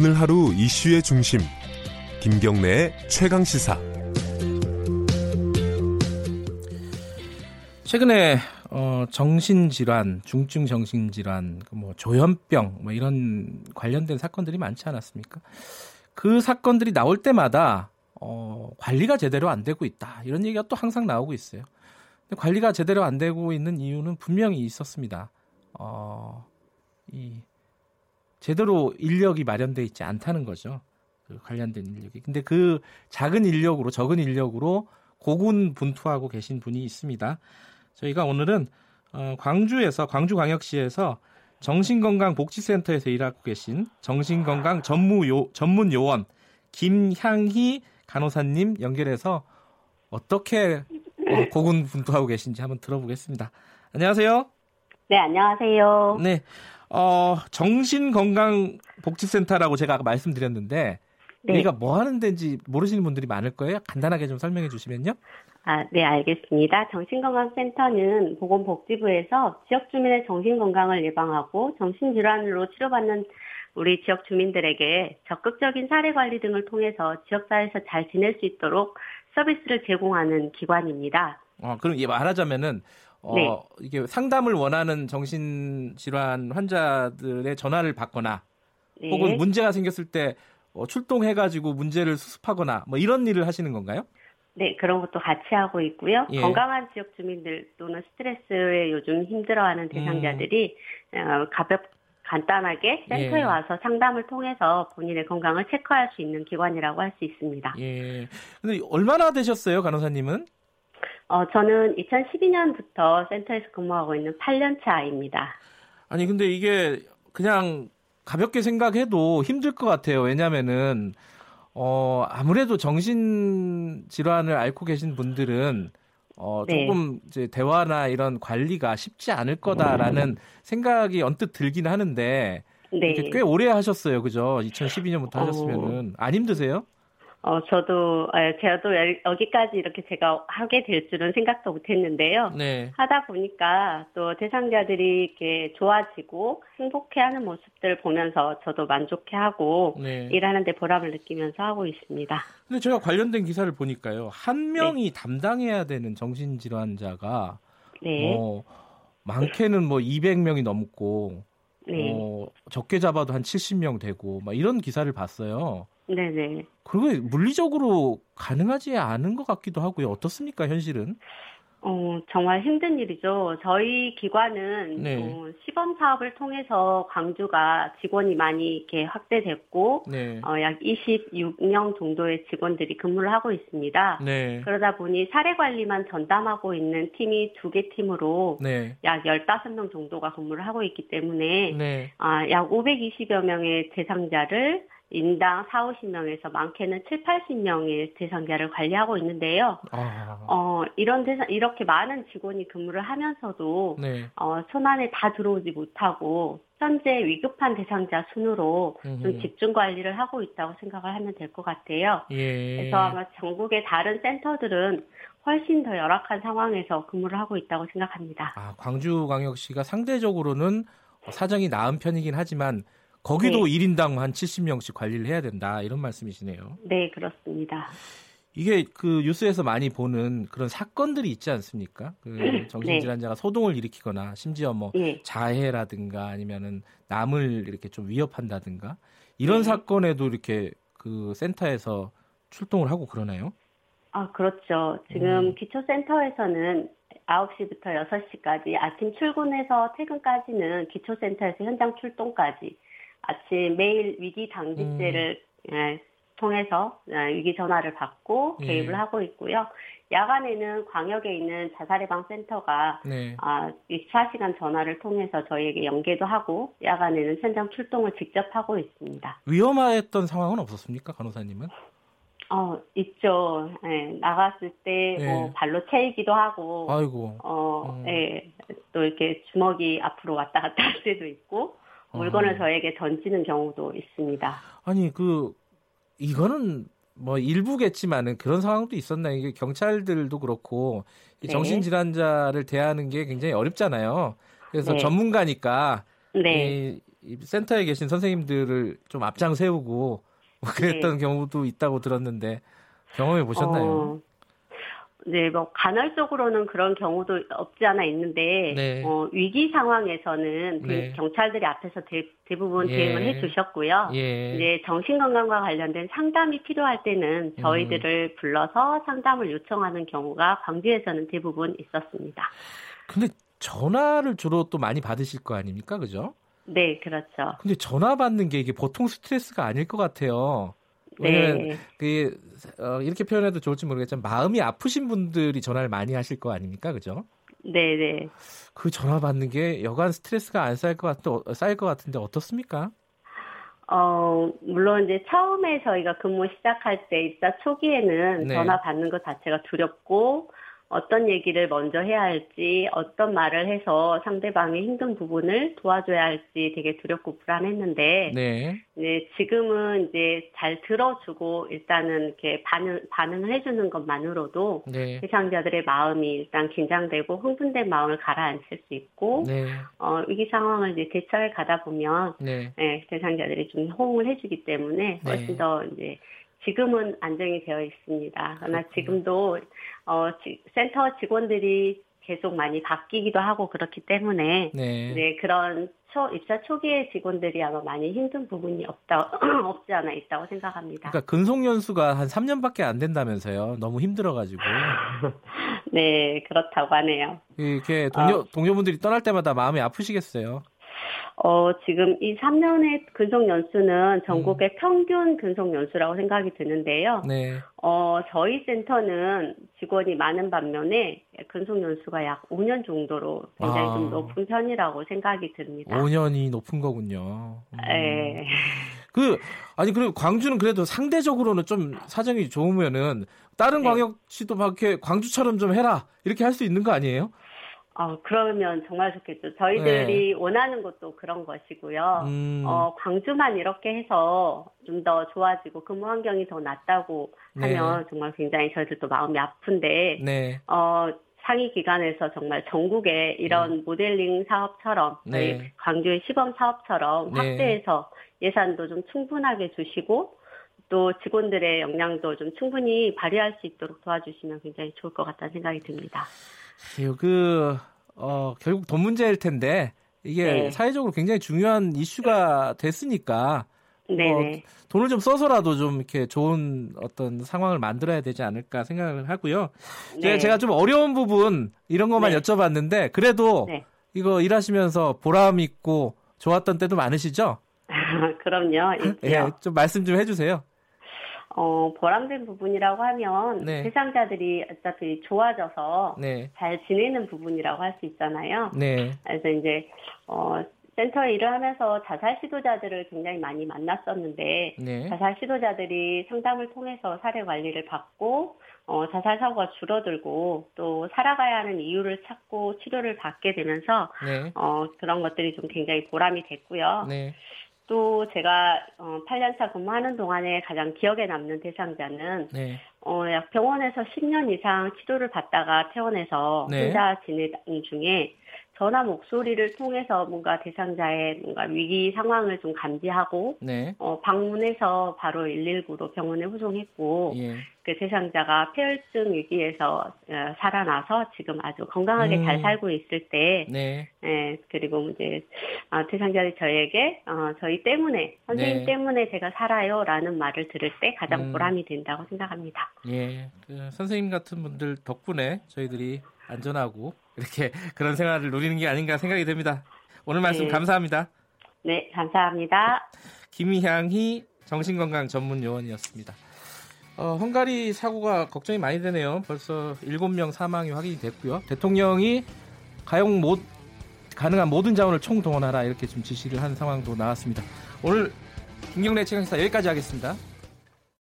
오늘 하루 이슈의 중심 김경래의 최강 시사 최근에 어, 정신질환, 중증 정신질환, 그뭐 조현병 뭐 이런 관련된 사건들이 많지 않았습니까? 그 사건들이 나올 때마다 어, 관리가 제대로 안 되고 있다 이런 얘기가 또 항상 나오고 있어요. 관리가 제대로 안 되고 있는 이유는 분명히 있었습니다. 어, 이 제대로 인력이 마련돼 있지 않다는 거죠. 그 관련된 인력이. 근데 그 작은 인력으로 적은 인력으로 고군 분투하고 계신 분이 있습니다. 저희가 오늘은 어, 광주에서 광주광역시에서 정신건강복지센터에서 일하고 계신 정신건강 전무요, 전문 요원 김향희 간호사님 연결해서 어떻게 어, 고군분투하고 계신지 한번 들어보겠습니다. 안녕하세요. 네, 안녕하세요. 네, 어, 정신건강복지센터라고 제가 아까 말씀드렸는데 네. 여기가 뭐 하는 데인지 모르시는 분들이 많을 거예요. 간단하게 좀 설명해 주시면요. 아, 네, 알겠습니다. 정신건강센터는 보건복지부에서 지역 주민의 정신건강을 예방하고 정신질환으로 치료받는 우리 지역 주민들에게 적극적인 사례 관리 등을 통해서 지역사회에서 잘 지낼 수 있도록 서비스를 제공하는 기관입니다. 어, 그럼 말하자면은 어, 네. 이게 상담을 원하는 정신질환 환자들의 전화를 받거나 네. 혹은 문제가 생겼을 때 어, 출동해가지고 문제를 수습하거나 뭐 이런 일을 하시는 건가요? 네, 그런 것도 같이 하고 있고요. 예. 건강한 지역 주민들 또는 스트레스에 요즘 힘들어하는 대상자들이 음. 어, 가볍 간단하게 센터에 예. 와서 상담을 통해서 본인의 건강을 체크할 수 있는 기관이라고 할 수 있습니다. 예. 근데 얼마나 되셨어요, 간호사님은? 어, 저는 2012년부터 센터에서 근무하고 있는 8년 차입니다. 아니, 근데 이게 그냥 가볍게 생각해도 힘들 것 같아요. 왜냐면은, 어, 아무래도 정신질환을 앓고 계신 분들은 어, 네. 조금 이제 대화나 이런 관리가 쉽지 않을 거다라는 생각이 언뜻 들긴 하는데 네. 꽤 오래 하셨어요. 그죠? 2012년부터 어... 하셨으면은 안 힘드세요? 어, 저도, 제가도 여기까지 이렇게 제가 하게 될 줄은 생각도 못 했는데요. 네. 하다 보니까 또 대상자들이 이렇게 좋아지고 행복해 하는 모습들 보면서 저도 만족해 하고 네. 일하는데 보람을 느끼면서 하고 있습니다. 근데 제가 관련된 기사를 보니까요. 한 명이 네. 담당해야 되는 정신질환자가 네. 어, 많게는 뭐 200명이 넘고 네. 어, 적게 잡아도 한 70명 되고 막 이런 기사를 봤어요. 네네. 그리고 물리적으로 가능하지 않은 것 같기도 하고요. 어떻습니까, 현실은? 어, 정말 힘든 일이죠. 저희 기관은 네. 어, 시범 사업을 통해서 광주가 직원이 많이 이렇게 확대됐고 네. 어, 약 26명 정도의 직원들이 근무를 하고 있습니다. 네. 그러다 보니 사례 관리만 전담하고 있는 팀이 두 개 팀으로 네. 약 15명 정도가 근무를 하고 있기 때문에 네. 아, 약 520여 명의 대상자를 인당 4, 50명에서 많게는 7, 80명의 대상자를 관리하고 있는데요. 아. 어, 이런 대상, 이렇게 많은 직원이 근무를 하면서도, 네. 어, 손안에 다 들어오지 못하고, 현재 위급한 대상자 순으로 음흠. 좀 집중 관리를 하고 있다고 생각을 하면 될 것 같아요. 예. 그래서 아마 전국의 다른 센터들은 훨씬 더 열악한 상황에서 근무를 하고 있다고 생각합니다. 아, 광주광역시가 상대적으로는 사정이 나은 편이긴 하지만 거기도 네. 1인당 한 70명씩 관리를 해야 된다 이런 말씀이시네요. 네, 그렇습니다. 이게 그 뉴스에서 많이 보는 그런 사건들이 있지 않습니까? 그 네. 정신질환자가 네. 소동을 일으키거나 심지어 뭐 네. 자해라든가 아니면은 남을 이렇게 좀 위협한다든가 이런 네. 사건에도 이렇게 그 센터에서 출동을 하고 그러나요? 아, 그렇죠. 지금 음. 기초센터에서는 9시부터 6시까지 아침 출근해서 퇴근까지는 기초센터에서 현장 출동까지 아침 매일 위기 당직제를 음. 예, 통해서 예, 위기 전화를 받고 예. 개입을 예. 하고 있고요. 야간에는 광역에 있는 자살예방 센터가 네. 아, 24시간 전화를 통해서 저희에게 연계도 하고 야간에는 현장 출동을 직접 하고 있습니다. 위험했던 상황은 없었습니까, 간호사님은? 어, 있죠. 예, 나갔을 때, 예. 뭐, 발로 채이기도 하고. 아이고. 어, 어, 예, 또 이렇게 주먹이 앞으로 왔다 갔다 할 때도 있고. 물건을 어. 저에게 던지는 경우도 있습니다. 아니 그 이거는 뭐 일부겠지만은 그런 상황도 있었나 이게 경찰들도 그렇고 네. 정신질환자를 대하는 게 굉장히 어렵잖아요. 그래서 네. 전문가니까 네. 이, 센터에 계신 선생님들을 좀 앞장 세우고 뭐 그랬던 네. 경우도 있다고 들었는데 경험해 보셨나요? 어, 네, 뭐 간헐적으로는 그런 경우도 없지 않아 있는데 네. 어, 위기 상황에서는 네. 경찰들이 앞에서 대, 부분 예. 대응을 해주셨고요. 예. 이제 정신건강과 관련된 상담이 필요할 때는 음. 저희들을 음. 불러서 상담을 요청하는 경우가 광주에서는 대부분 있었습니다. 근데 전화를 주로 또 많이 받으실 거 아닙니까, 그죠? 네, 그렇죠. 근데 전화 받는 게 이게 보통 스트레스가 아닐 것 같아요. 왜냐면 네. 그 어, 이렇게 표현해도 좋을지 모르겠지만 마음이 아프신 분들이 전화를 많이 하실 거 아닙니까, 그죠? 네, 네. 그 전화 받는 게 여간 스트레스가 안 쌓일 것 같, 쌓일 것 같은데 어떻습니까? 어, 물론 이제 처음에 저희가 근무 시작할 때 입사 초기에는 네. 전화 받는 것 자체가 두렵고 어떤 얘기를 먼저 해야 할지, 어떤 말을 해서 상대방의 힘든 부분을 도와줘야 할지 되게 두렵고 불안했는데, 네. 네, 지금은 이제 잘 들어주고 일단은 이렇게 반응, 반응을 해주는 것만으로도 네. 대상자들의 마음이 일단 긴장되고 흥분된 마음을 가라앉힐 수 있고, 네. 어, 위기 상황을 이제 대처해 가다 보면, 네. 네, 대상자들이 좀 호응을 해주기 때문에 네. 훨씬 더 이제 지금은 안정이 되어 있습니다. 그러나 지금도 어, 지, 센터 직원들이 계속 많이 바뀌기도 하고 그렇기 때문에 네, 네 그런 초, 입사 초기의 직원들이 아마 많이 힘든 부분이 없다 없지 않아 있다고 생각합니다. 그러니까 근속 연수가 한 3년밖에 안 된다면서요. 너무 힘들어 가지고. 네 그렇다고 하네요. 이렇게 동료 어. 동료분들이 떠날 때마다 마음이 아프시겠어요. 어, 지금 이 3년의 근속 연수는 전국의 음. 평균 근속 연수라고 생각이 드는데요. 네. 어, 저희 센터는 직원이 많은 반면에 근속 연수가 약 5년 정도로 굉장히 아. 좀 높은 편이라고 생각이 듭니다. 5년이 높은 거군요. 음. 네. 그 아니 그리고 광주는 그래도 상대적으로는 좀 사정이 좋으면은 다른 네. 광역시도 막 이렇게 광주처럼 좀 해라 이렇게 할 수 있는 거 아니에요? 어, 그러면 정말 좋겠죠. 저희들이 네. 원하는 것도 그런 것이고요. 음. 어, 광주만 이렇게 해서 좀 더 좋아지고 근무 환경이 더 낫다고 네. 하면 정말 굉장히 저희들도 마음이 아픈데, 네. 어, 상위 기관에서 정말 전국에 이런 음. 모델링 사업처럼, 저희 네. 광주의 시범 사업처럼 네. 확대해서 예산도 좀 충분하게 주시고, 또 직원들의 역량도 좀 충분히 발휘할 수 있도록 도와주시면 굉장히 좋을 것 같다는 생각이 듭니다. 그, 어, 결국 돈 문제일 텐데, 이게 네. 사회적으로 굉장히 중요한 이슈가 됐으니까, 네. 어, 돈을 좀 써서라도 좀 이렇게 좋은 어떤 상황을 만들어야 되지 않을까 생각을 하고요. 네. 제가 좀 어려운 부분 이런 것만 네. 여쭤봤는데 그래도 네. 이거 일하시면서 보람 있고 좋았던 때도 많으시죠? 그럼요. 예, 좀 말씀 좀 해주세요. 어, 보람된 부분이라고 하면 네. 대상자들이 어차피 좋아져서 네. 잘 지내는 부분이라고 할 수 있잖아요. 네. 그래서 이제 어, 센터 일을 하면서 자살 시도자들을 굉장히 많이 만났었는데 네. 자살 시도자들이 상담을 통해서 사례 관리를 받고 어, 자살 사고가 줄어들고 또 살아가야 하는 이유를 찾고 치료를 받게 되면서 네. 어, 그런 것들이 좀 굉장히 보람이 됐고요. 네. 또 제가 어, 8년차 근무하는 동안에 가장 기억에 남는 대상자는 네. 어, 약 병원에서 10년 이상 치료를 받다가 퇴원해서 네. 혼자 지내는 중에 전화 목소리를 통해서 뭔가 대상자의 뭔가 위기 상황을 좀 감지하고 네. 어, 방문해서 바로 119로 병원에 후송했고 예. 그 대상자가 폐혈증 위기에서 어, 살아나서 지금 아주 건강하게 음. 잘 살고 있을 때, 네. 예, 그리고 이제 어, 대상자들이 저에게 어, 저희 때문에 선생님 네. 때문에 제가 살아요라는 말을 들을 때 가장 음. 보람이 된다고 생각합니다. 예, 그 선생님 같은 분들 덕분에 저희들이 안전하고 이렇게 그런 생활을 누리는 게 아닌가 생각이 됩니다. 오늘 말씀 네. 감사합니다. 네, 감사합니다. 김희향이 정신건강 전문 요원이었습니다. 어, 헝가리 사고가 걱정이 많이 되네요. 벌써 7명 사망이 확인이 됐고요. 대통령이 가용 못 가능한 모든 자원을 총동원하라 이렇게 좀 지시를 한 상황도 나왔습니다. 오늘 김경래 최강시사 여기까지 하겠습니다.